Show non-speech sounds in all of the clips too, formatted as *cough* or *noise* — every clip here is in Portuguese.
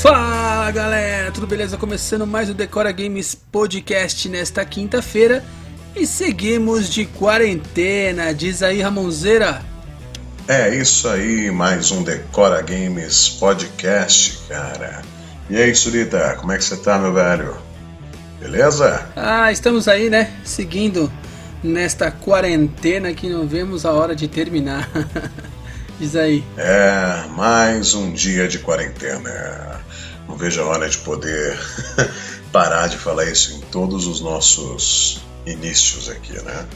Fala galera, tudo beleza? Começando mais o Decora Games Podcast nesta quinta-feira e seguimos de quarentena. Diz aí, Ramonzeira. É isso aí, mais um Decora Games Podcast, cara. E aí, Surita, como é que você tá, meu velho? Beleza? Ah, estamos aí, né? Seguindo nesta quarentena que não vemos a hora de terminar. *laughs* Diz aí. É, mais um dia de quarentena. Não vejo a hora de poder *laughs* parar de falar isso em todos os nossos inícios aqui, né?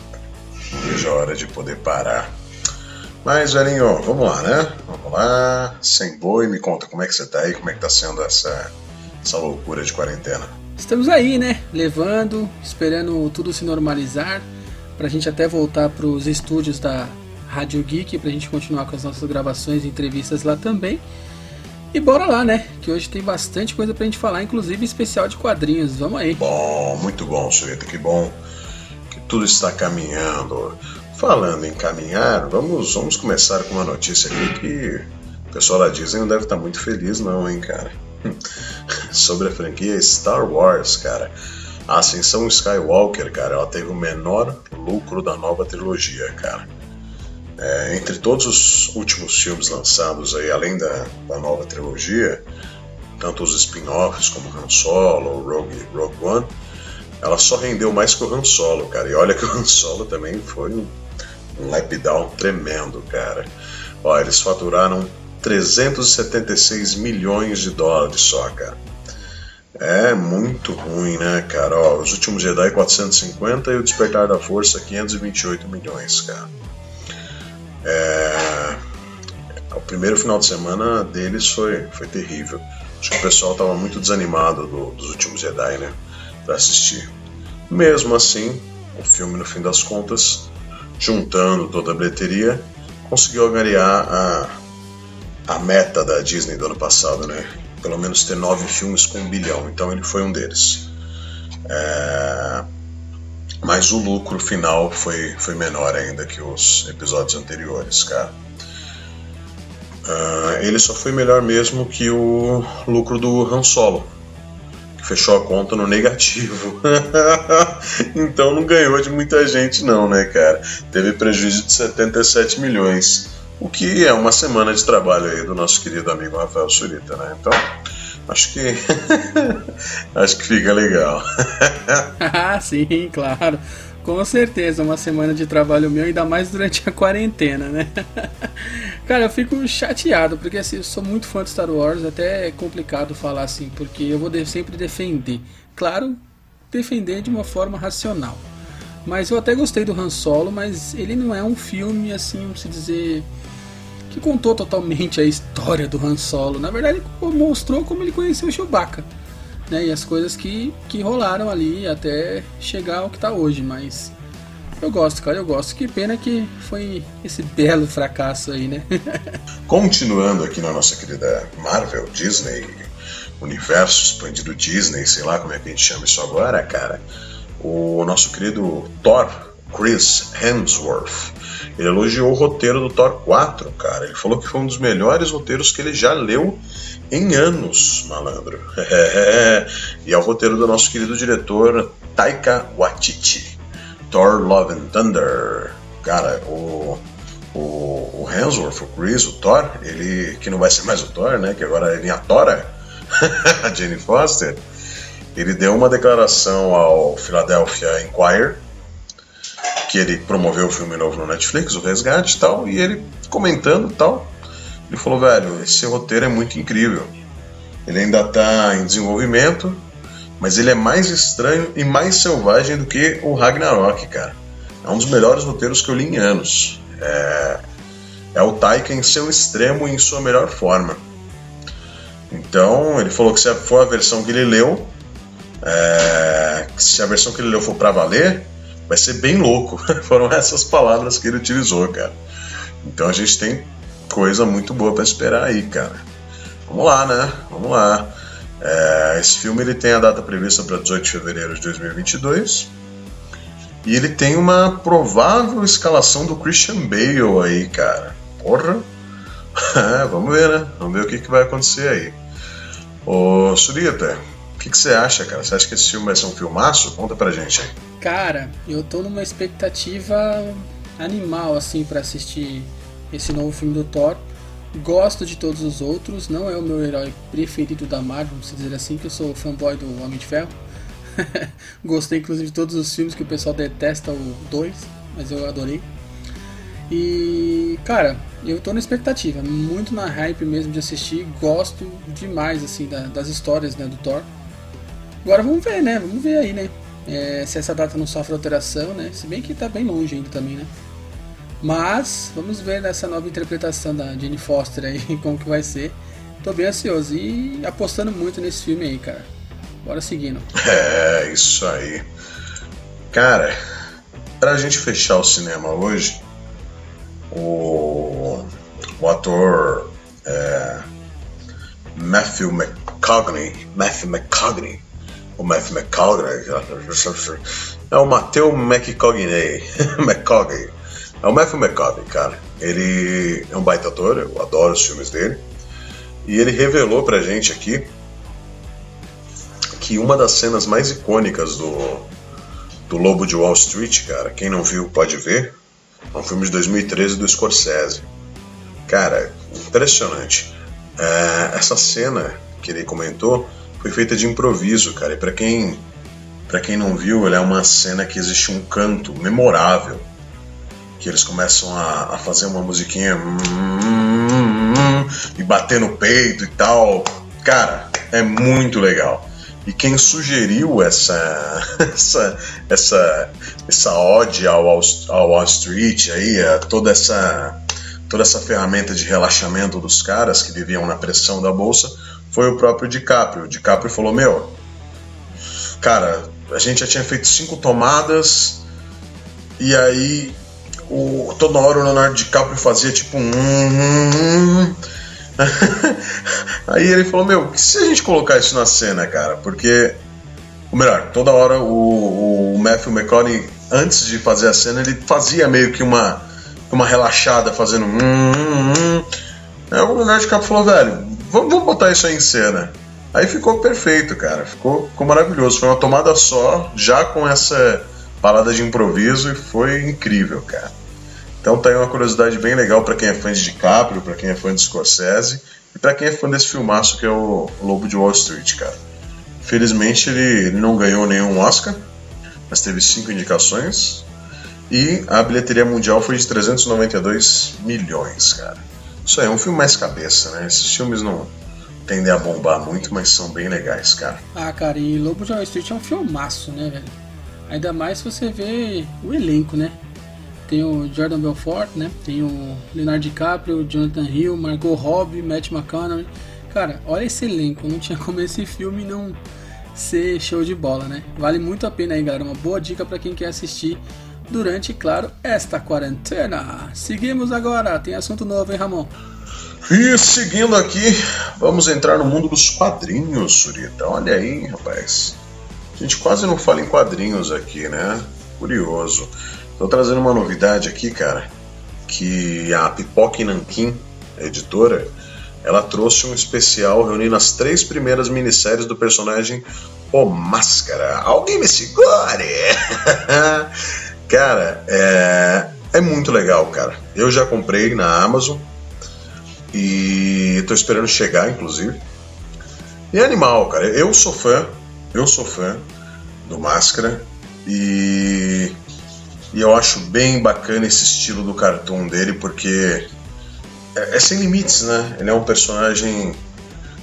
Não vejo a hora de poder parar. Mas, velhinho, vamos lá, né? Vamos lá. Sem boi, me conta como é que você tá aí, como é que tá sendo essa, essa loucura de quarentena. Estamos aí, né? Levando, esperando tudo se normalizar, pra gente até voltar pros estúdios da Rádio Geek, pra gente continuar com as nossas gravações e entrevistas lá também. E bora lá, né? Que hoje tem bastante coisa pra gente falar, inclusive especial de quadrinhos. Vamos aí. Bom, muito bom, Surita, que bom que tudo está caminhando. Falando em caminhar, vamos, vamos começar com uma notícia aqui que o pessoal da Disney não deve estar muito feliz, não, hein, cara. *laughs* Sobre a franquia Star Wars, cara. A Ascensão Skywalker, cara, ela teve o menor lucro da nova trilogia, cara. É, entre todos os últimos filmes lançados aí, além da, da nova trilogia, tanto os spin-offs como Han Solo, Rogue, Rogue One, ela só rendeu mais que o Han Solo, cara. E olha que o Han Solo também foi um, um lapdown tremendo, cara. Ó, eles faturaram 376 milhões de dólares só, cara. É muito ruim, né, cara? Ó, os últimos Jedi 450 e o Despertar da Força 528 milhões, cara. É... O primeiro final de semana deles foi, foi terrível. Acho que o pessoal estava muito desanimado do, dos últimos Jedi, né? Pra assistir. Mesmo assim, o filme, no fim das contas, juntando toda a bilheteria, conseguiu angariar a, a meta da Disney do ano passado, né? Pelo menos ter nove filmes com um bilhão. Então ele foi um deles. É mas o lucro final foi, foi menor ainda que os episódios anteriores, cara. Uh, ele só foi melhor mesmo que o lucro do Han Solo, que fechou a conta no negativo. *laughs* então não ganhou de muita gente, não, né, cara? Teve prejuízo de 77 milhões, o que é uma semana de trabalho aí do nosso querido amigo Rafael Surita, né? Então Acho que. *laughs* Acho que fica legal. *laughs* ah, sim, claro. Com certeza, uma semana de trabalho meu, ainda mais durante a quarentena, né? *laughs* Cara, eu fico chateado, porque assim, eu sou muito fã de Star Wars, até é complicado falar assim, porque eu vou sempre defender. Claro, defender de uma forma racional. Mas eu até gostei do Han Solo, mas ele não é um filme, assim, vamos se dizer que contou totalmente a história do Han Solo. Na verdade, mostrou como ele conheceu o Chewbacca. Né, e as coisas que, que rolaram ali até chegar ao que está hoje, mas eu gosto, cara, eu gosto. Que pena que foi esse belo fracasso aí, né? *laughs* Continuando aqui na nossa querida Marvel, Disney, universo expandido Disney, sei lá como é que a gente chama isso agora, cara. O nosso querido Thor, Chris Hemsworth, ele elogiou o roteiro do Thor 4, cara. Ele falou que foi um dos melhores roteiros que ele já leu em anos, malandro. *laughs* e é o roteiro do nosso querido diretor Taika Waititi. Thor Love and Thunder. Cara, o, o, o Hemsworth, o Chris, o Thor, ele que não vai ser mais o Thor, né? Que agora é a Tora, *laughs* a Jane Foster. Ele deu uma declaração ao Philadelphia Inquirer que ele promoveu o filme novo no Netflix, o Resgate e tal, e ele comentando e tal, ele falou, velho, esse roteiro é muito incrível. Ele ainda está em desenvolvimento, mas ele é mais estranho e mais selvagem do que o Ragnarok, cara. É um dos melhores roteiros que eu li em anos. É, é o Taika em seu extremo e em sua melhor forma. Então, ele falou que se for a versão que ele leu, é, se a versão que ele leu for para valer, vai ser bem louco. *laughs* Foram essas palavras que ele utilizou, cara. Então a gente tem coisa muito boa para esperar aí, cara. Vamos lá, né? Vamos lá. É, esse filme ele tem a data prevista para 18 de fevereiro de 2022. E ele tem uma provável escalação do Christian Bale aí, cara. Porra! *laughs* É, vamos ver, né? Vamos ver o que, que vai acontecer aí. Ô, Surita, que, que, você acha, cara? Você acha que esse filme vai ser um filmaço? Conta pra gente aí. Cara, eu tô numa expectativa animal, assim, para assistir esse novo filme do Thor. Gosto de todos os outros, não é o meu herói preferido da Marvel, vamos dizer assim, que eu sou fanboy do Homem de Ferro. *laughs* Gostei inclusive de todos os filmes que o pessoal detesta o 2, mas eu adorei. E, cara, eu tô na expectativa, muito na hype mesmo de assistir, gosto demais, assim, da, das histórias, né, do Thor. Agora vamos ver, né, vamos ver aí, né, é, se essa data não sofre alteração, né, se bem que tá bem longe ainda também, né. Mas, vamos ver nessa nova interpretação da Jane Foster aí, *laughs* como que vai ser. Tô bem ansioso e apostando muito nesse filme aí, cara. Bora seguindo. É, isso aí. Cara, pra gente fechar o cinema hoje, o, o ator é, Matthew McCogney, Matthew McCogney, o Matthew McCogney, é o Matthew McCogney, *laughs* McCogney, é o Matthew McCogney, cara. Ele é um baita ator, eu adoro os filmes dele. E ele revelou pra gente aqui que uma das cenas mais icônicas do, do Lobo de Wall Street, cara, quem não viu pode ver, é um filme de 2013 do Scorsese. Cara, impressionante. É, essa cena que ele comentou foi feita de improviso, cara. E para quem para quem não viu, ela é uma cena que existe um canto memorável que eles começam a, a fazer uma musiquinha hum, hum, hum, e bater no peito e tal. Cara, é muito legal. E quem sugeriu essa *laughs* essa essa essa ode ao, ao Wall Street aí, toda essa toda essa ferramenta de relaxamento dos caras que viviam na pressão da bolsa, foi o próprio DiCaprio. O DiCaprio falou: "Meu, cara, a gente já tinha feito cinco tomadas e aí o, toda hora o Leonardo DiCaprio fazia tipo um. *laughs* Aí ele falou: Meu, que se a gente colocar isso na cena, cara? Porque, ou melhor, toda hora o, o Matthew McConaughey, antes de fazer a cena, ele fazia meio que uma, uma relaxada, fazendo. Hum, hum, hum. Aí o Leonardo DiCaprio falou: Velho, vamos, vamos botar isso aí em cena. Aí ficou perfeito, cara. Ficou, ficou maravilhoso. Foi uma tomada só, já com essa parada de improviso e foi incrível, cara. Então tá aí uma curiosidade bem legal para quem é fã de DiCaprio, para quem é fã de Scorsese e para quem é fã desse filmaço que é o Lobo de Wall Street, cara. Felizmente ele, ele não ganhou nenhum Oscar, mas teve cinco indicações e a bilheteria mundial foi de 392 milhões, cara. Isso aí é um filme mais cabeça, né? Esses filmes não tendem a bombar muito, mas são bem legais, cara. Ah, cara, e Lobo de Wall Street é um filmaço, né, velho? Ainda mais se você vê o elenco, né? Tem o Jordan Belfort, né? Tem o Leonardo DiCaprio, Jonathan Hill, Margot Robbie, Matt McConaughey. Cara, olha esse elenco. Não tinha como esse filme não ser show de bola, né? Vale muito a pena aí, galera. Uma boa dica para quem quer assistir durante, claro, esta quarentena. Seguimos agora. Tem assunto novo, hein, Ramon? E seguindo aqui, vamos entrar no mundo dos quadrinhos, Surita. Olha aí, rapaz. A gente quase não fala em quadrinhos aqui, né? Curioso. Tô trazendo uma novidade aqui, cara, que a Pipoca Nankin, editora, ela trouxe um especial reunindo as três primeiras minisséries do personagem O Máscara. Alguém me segure! *laughs* cara, é, é muito legal, cara. Eu já comprei na Amazon e tô esperando chegar, inclusive. E é animal, cara. Eu sou fã, eu sou fã do Máscara e e eu acho bem bacana esse estilo do cartoon dele, porque é, é sem limites, né? Ele é um personagem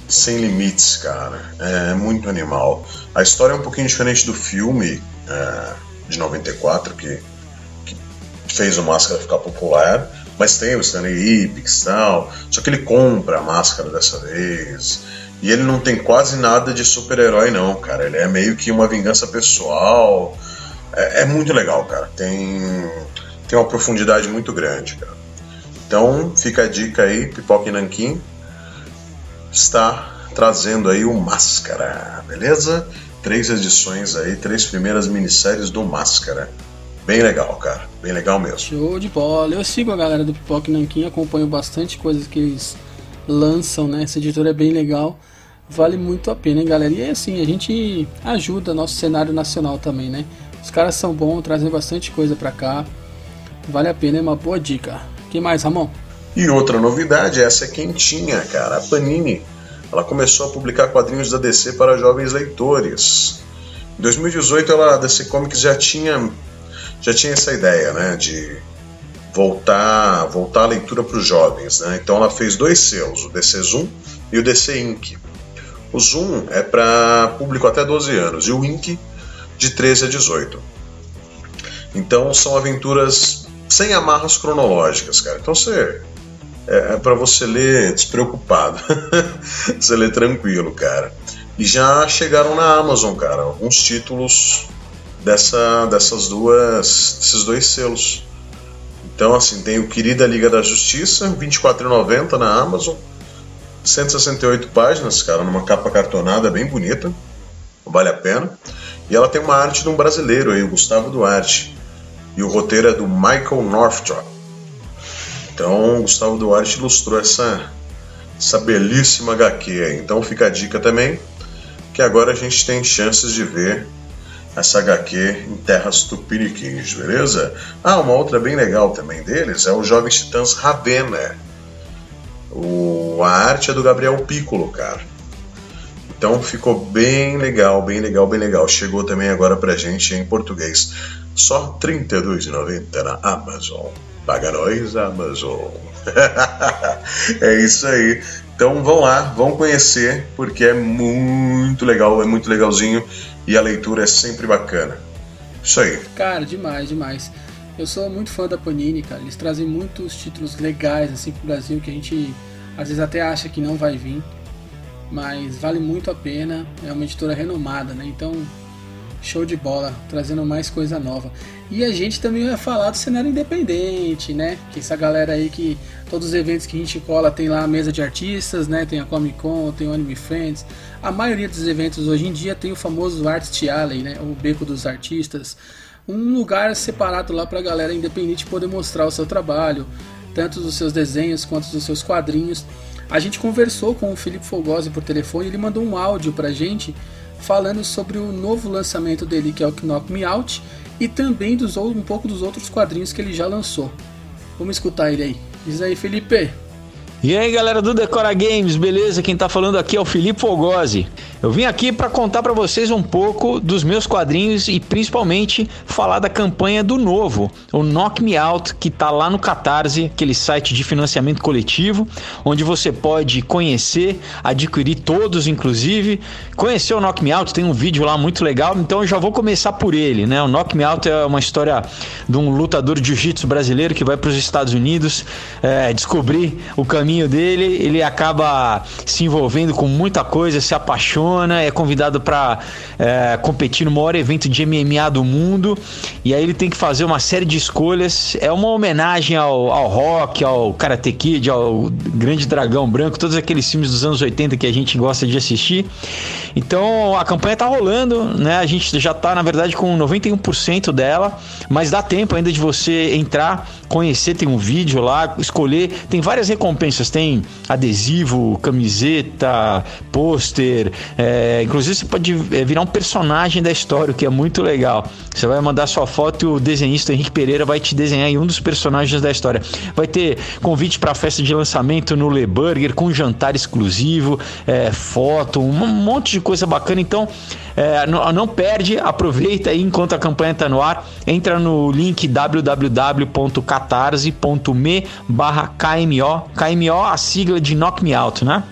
sem limites, cara. É muito animal. A história é um pouquinho diferente do filme é, de 94, que, que fez o Máscara ficar popular, mas tem o Stanley tal. Só que ele compra a máscara dessa vez. E ele não tem quase nada de super-herói, não, cara. Ele é meio que uma vingança pessoal. É, é, muito legal, cara. Tem, tem uma profundidade muito grande, cara. Então, fica a dica aí, Pipoca e Nanquim está trazendo aí o Máscara, beleza? Três edições aí, três primeiras minisséries do Máscara. Bem legal, cara. Bem legal mesmo. Show de bola. Eu sigo a galera do Pipoca Nanquim, acompanho bastante coisas que eles lançam, né? Essa editora é bem legal. vale muito a pena, hein, galera? E é assim, a gente ajuda nosso cenário nacional também, né? Os caras são bons, trazem bastante coisa pra cá. Vale a pena, é uma boa dica. que mais, Ramon? E outra novidade, essa é quentinha, cara. A Panini, ela começou a publicar quadrinhos da DC para jovens leitores. Em 2018, ela, a DC Comics já tinha já tinha essa ideia, né, de voltar, voltar a leitura para os jovens, né? Então ela fez dois selos, o DC Zoom e o DC Ink. O Zoom é para público até 12 anos e o Ink de 13 a 18. Então são aventuras sem amarras cronológicas, cara. Então você é, é para você ler despreocupado, *laughs* você lê tranquilo, cara. E já chegaram na Amazon, cara, alguns títulos dessa, dessas duas, desses dois selos. Então, assim, tem o Querida Liga da Justiça, R$ 24,90 na Amazon, 168 páginas, cara, numa capa cartonada bem bonita, vale a pena. E ela tem uma arte de um brasileiro aí, o Gustavo Duarte. E o roteiro é do Michael Northrop. Então, Gustavo Duarte ilustrou essa, essa belíssima HQ. Então, fica a dica também, que agora a gente tem chances de ver essa HQ em terras tupiniquins, beleza? Ah, uma outra bem legal também deles é o Jovens Titãs Ravenna. O, a arte é do Gabriel Piccolo, cara. Então ficou bem legal, bem legal, bem legal. Chegou também agora pra gente em português. Só R$ 32,90 na Amazon. Paga nós, Amazon. *laughs* é isso aí. Então vão lá, vão conhecer, porque é muito legal, é muito legalzinho e a leitura é sempre bacana. Isso aí. Cara, demais, demais. Eu sou muito fã da Panini, cara. Eles trazem muitos títulos legais assim pro Brasil que a gente às vezes até acha que não vai vir mas vale muito a pena. É uma editora renomada, né? Então, show de bola, trazendo mais coisa nova. E a gente também vai falar do cenário independente, né? Que essa galera aí que todos os eventos que a gente cola tem lá a mesa de artistas, né? Tem a Comic Con, tem o Anime Friends. A maioria dos eventos hoje em dia tem o famoso Artist Alley, né? O beco dos artistas. Um lugar separado lá para a galera independente poder mostrar o seu trabalho, tanto dos seus desenhos quanto dos seus quadrinhos. A gente conversou com o Felipe Fogosi por telefone, ele mandou um áudio pra gente falando sobre o novo lançamento dele, que é o Knock Me Out, e também dos, um pouco dos outros quadrinhos que ele já lançou. Vamos escutar ele aí. Diz aí, Felipe. E aí, galera do Decora Games, beleza? Quem tá falando aqui é o Felipe Fogosi. Eu vim aqui para contar para vocês um pouco dos meus quadrinhos e principalmente falar da campanha do novo, o Knock Me Out, que tá lá no Catarse, aquele site de financiamento coletivo, onde você pode conhecer, adquirir todos, inclusive. Conhecer o Knock Me Out, tem um vídeo lá muito legal, então eu já vou começar por ele, né? O Knock Me Out é uma história de um lutador de jiu-jitsu brasileiro que vai para os Estados Unidos é, descobrir o caminho dele, ele acaba se envolvendo com muita coisa, se apaixona é convidado para é, competir no maior evento de MMA do mundo. E aí ele tem que fazer uma série de escolhas. É uma homenagem ao, ao rock, ao Karate Kid, ao Grande Dragão Branco, todos aqueles filmes dos anos 80 que a gente gosta de assistir. Então a campanha tá rolando, né? A gente já tá, na verdade, com 91% dela, mas dá tempo ainda de você entrar, conhecer, tem um vídeo lá, escolher. Tem várias recompensas, tem adesivo, camiseta, pôster, é, inclusive você pode é, virar um personagem da história, o que é muito legal. Você vai mandar sua foto e o desenhista Henrique Pereira vai te desenhar em um dos personagens da história. Vai ter convite para festa de lançamento no Le Burger com jantar exclusivo, é, foto, um monte de coisa bacana. Então é, não, não, perde, aproveita aí enquanto a campanha está no ar. Entra no link www.catarse.me barra KMO. KMO, a sigla de Knock Me Out, né?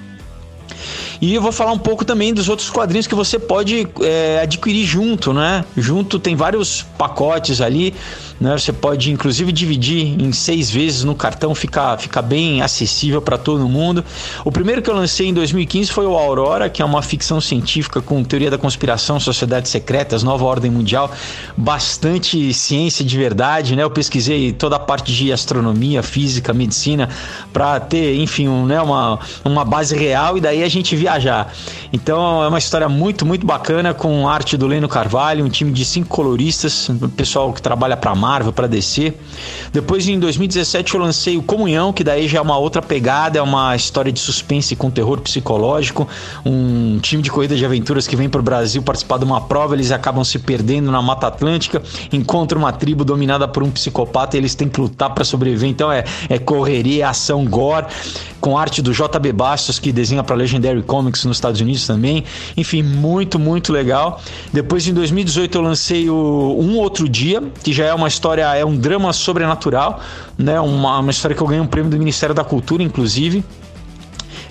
E eu vou falar um pouco também dos outros quadrinhos que você pode é, adquirir junto, né? Junto tem vários pacotes ali, né? Você pode inclusive dividir em seis vezes no cartão, fica, fica bem acessível para todo mundo. O primeiro que eu lancei em 2015 foi o Aurora, que é uma ficção científica com teoria da conspiração, sociedades secretas, nova ordem mundial, bastante ciência de verdade, né? Eu pesquisei toda a parte de astronomia, física, medicina para ter, enfim, um, né, uma, uma base real e daí a gente via viajar. Então é uma história muito, muito bacana com arte do Leno Carvalho, um time de cinco coloristas, pessoal que trabalha para Marvel, para DC. Depois, em 2017, eu lancei o Comunhão, que daí já é uma outra pegada, é uma história de suspense com terror psicológico. Um time de corrida de aventuras que vem para o Brasil participar de uma prova, eles acabam se perdendo na Mata Atlântica, encontram uma tribo dominada por um psicopata e eles têm que lutar para sobreviver. Então é, é correria, ação, gore, com arte do JB Bastos, que desenha para Legendary Comics nos Estados Unidos também. Enfim, muito, muito legal. Depois, em 2018, eu lancei o Um Outro Dia, que já é uma é um drama sobrenatural, né? Uma, uma história que eu ganhei um prêmio do Ministério da Cultura, inclusive.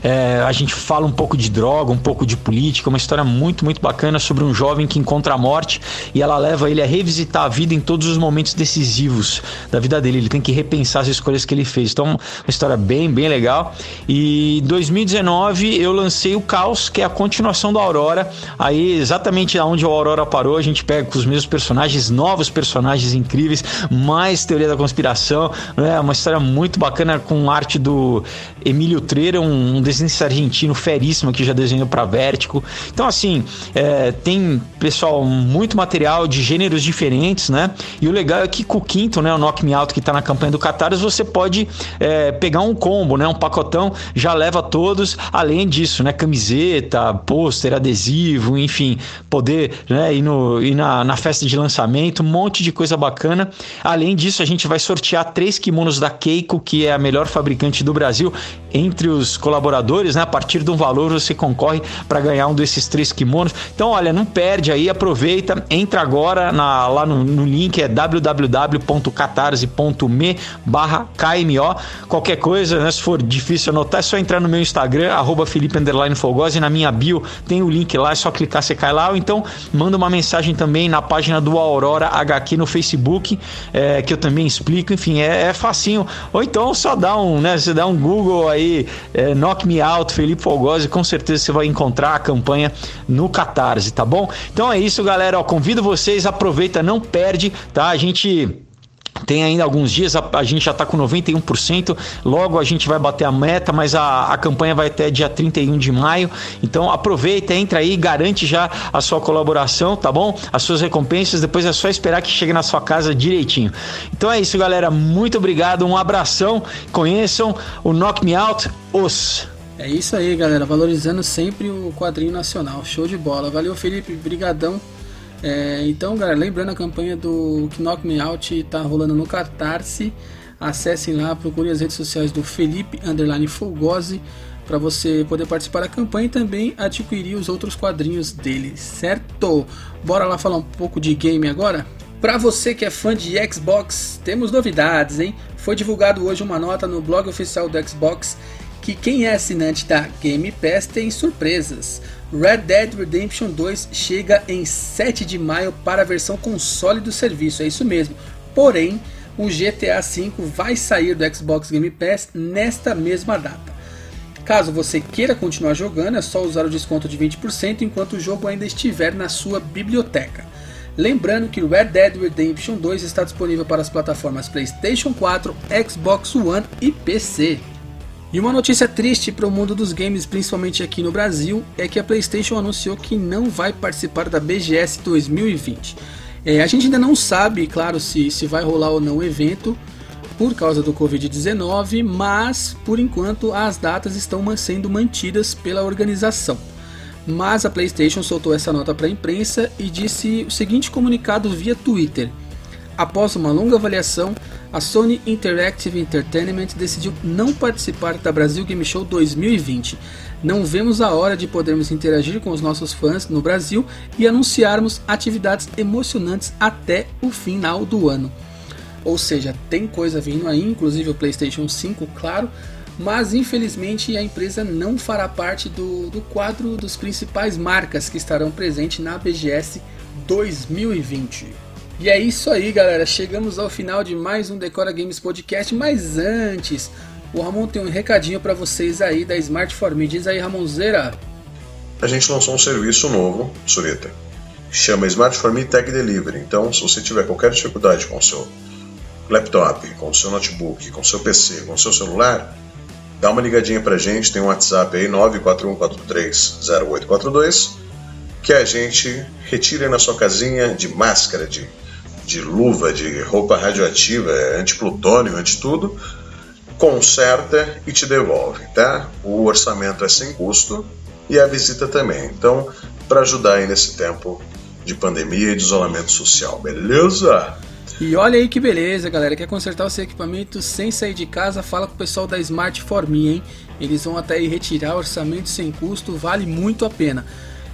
É, a gente fala um pouco de droga, um pouco de política, uma história muito, muito bacana sobre um jovem que encontra a morte e ela leva ele a revisitar a vida em todos os momentos decisivos da vida dele. Ele tem que repensar as escolhas que ele fez. Então, uma história bem, bem legal. E em 2019 eu lancei o Caos, que é a continuação da Aurora. Aí, exatamente onde a Aurora parou, a gente pega com os mesmos personagens, novos personagens incríveis, mais teoria da conspiração. É uma história muito bacana com arte do Emílio Treira, um desenhista argentino feríssimo que já desenhou para Vertigo. Então, assim, é, tem, pessoal, muito material de gêneros diferentes, né? E o legal é que com o quinto, né, o Knock Me Out que tá na campanha do Catarse, você pode é, pegar um combo, né? Um pacotão, já leva todos, além disso, né? Camiseta, pôster, adesivo, enfim, poder né, ir, no, ir na, na festa de lançamento, um monte de coisa bacana. Além disso, a gente vai sortear três kimonos da Keiko, que é a melhor fabricante do Brasil, entre os colaboradores, né? A partir de um valor você concorre para ganhar um desses três kimonos. Então, olha, não perde aí, aproveita, entra agora na, lá no, no link, é www.catarse.me barra KMO. Qualquer coisa, né? Se for difícil anotar, é só entrar no meu Instagram, arroba Felipe Fogosi, na minha bio tem o link lá, é só clicar, você cai lá, ou então manda uma mensagem também na página do Aurora HQ no Facebook, é, que eu também explico, enfim, é, é facinho. Ou então só dá um, né? Você dá um Google aí, é, Knock Out, Felipe Fogosi, com certeza você vai encontrar a campanha no Catarse, tá bom? Então é isso, galera. Ó, convido vocês, aproveita, não perde, tá? A gente tem ainda alguns dias, a, a gente já está com 91%. Logo a gente vai bater a meta, mas a, a campanha vai até dia 31 de maio. Então aproveita, entra aí, garante já a sua colaboração, tá bom? As suas recompensas. Depois é só esperar que chegue na sua casa direitinho. Então é isso, galera. Muito obrigado, um abração. Conheçam o Knock Me Out, os. É isso aí, galera. Valorizando sempre o quadrinho nacional. Show de bola. Valeu, Felipe. Brigadão. É, então, galera, lembrando a campanha do Knock Me Out tá rolando no Catarse. Acessem lá, procurem as redes sociais do Felipe Underline para você poder participar da campanha e também adquirir os outros quadrinhos dele, certo? Bora lá falar um pouco de game agora? Para você que é fã de Xbox, temos novidades, hein? Foi divulgado hoje uma nota no blog oficial do Xbox que quem é assinante da Game Pass tem surpresas. Red Dead Redemption 2 chega em 7 de maio para a versão console do serviço, é isso mesmo. Porém, o GTA V vai sair do Xbox Game Pass nesta mesma data. Caso você queira continuar jogando, é só usar o desconto de 20% enquanto o jogo ainda estiver na sua biblioteca. Lembrando que Red Dead Redemption 2 está disponível para as plataformas PlayStation 4, Xbox One e PC. E uma notícia triste para o mundo dos games, principalmente aqui no Brasil, é que a PlayStation anunciou que não vai participar da BGS 2020. É, a gente ainda não sabe, claro, se, se vai rolar ou não o evento por causa do Covid-19, mas por enquanto as datas estão sendo mantidas pela organização. Mas a PlayStation soltou essa nota para a imprensa e disse o seguinte comunicado via Twitter. Após uma longa avaliação, a Sony Interactive Entertainment decidiu não participar da Brasil Game Show 2020. Não vemos a hora de podermos interagir com os nossos fãs no Brasil e anunciarmos atividades emocionantes até o final do ano. Ou seja, tem coisa vindo aí, inclusive o PlayStation 5, claro, mas infelizmente a empresa não fará parte do, do quadro dos principais marcas que estarão presentes na BGS 2020. E é isso aí, galera. Chegamos ao final de mais um Decora Games Podcast. Mas antes, o Ramon tem um recadinho para vocês aí da Smart Me. Diz aí, Ramonzeira. A gente lançou um serviço novo, Surita. Chama Smart Me Tag Delivery. Então, se você tiver qualquer dificuldade com o seu laptop, com o seu notebook, com o seu PC, com o seu celular, dá uma ligadinha pra gente. Tem um WhatsApp aí, 941430842, que a gente retira na sua casinha de máscara, de de luva, de roupa radioativa, anti-plutônio, anti-tudo, conserta e te devolve, tá? O orçamento é sem custo e a visita também. Então, para ajudar aí nesse tempo de pandemia e de isolamento social, beleza? E olha aí que beleza, galera. Quer consertar o seu equipamento sem sair de casa? Fala com o pessoal da Smart For Me, hein? Eles vão até aí retirar orçamento sem custo, vale muito a pena.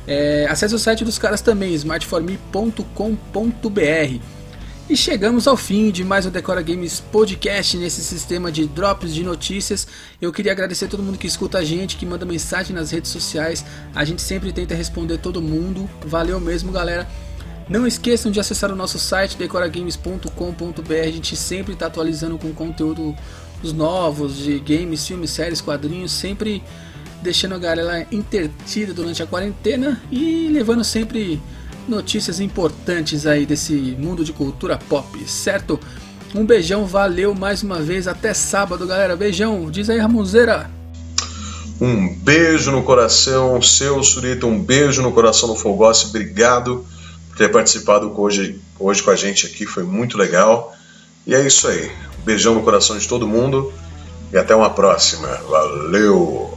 É, acesse o site dos caras também, smartforme.com.br. E chegamos ao fim de mais um Decora Games Podcast nesse sistema de drops de notícias. Eu queria agradecer a todo mundo que escuta a gente, que manda mensagem nas redes sociais. A gente sempre tenta responder todo mundo. Valeu mesmo, galera. Não esqueçam de acessar o nosso site decoragames.com.br. A gente sempre está atualizando com conteúdo os novos de games, filmes, séries, quadrinhos, sempre deixando a galera intertida durante a quarentena e levando sempre notícias importantes aí desse mundo de cultura pop, certo? Um beijão, valeu mais uma vez, até sábado, galera. Beijão, diz aí, Ramonzeira. Um beijo no coração, seu Surita, um beijo no coração do Fogossi, obrigado por ter participado hoje, hoje com a gente aqui, foi muito legal. E é isso aí, beijão no coração de todo mundo e até uma próxima. Valeu!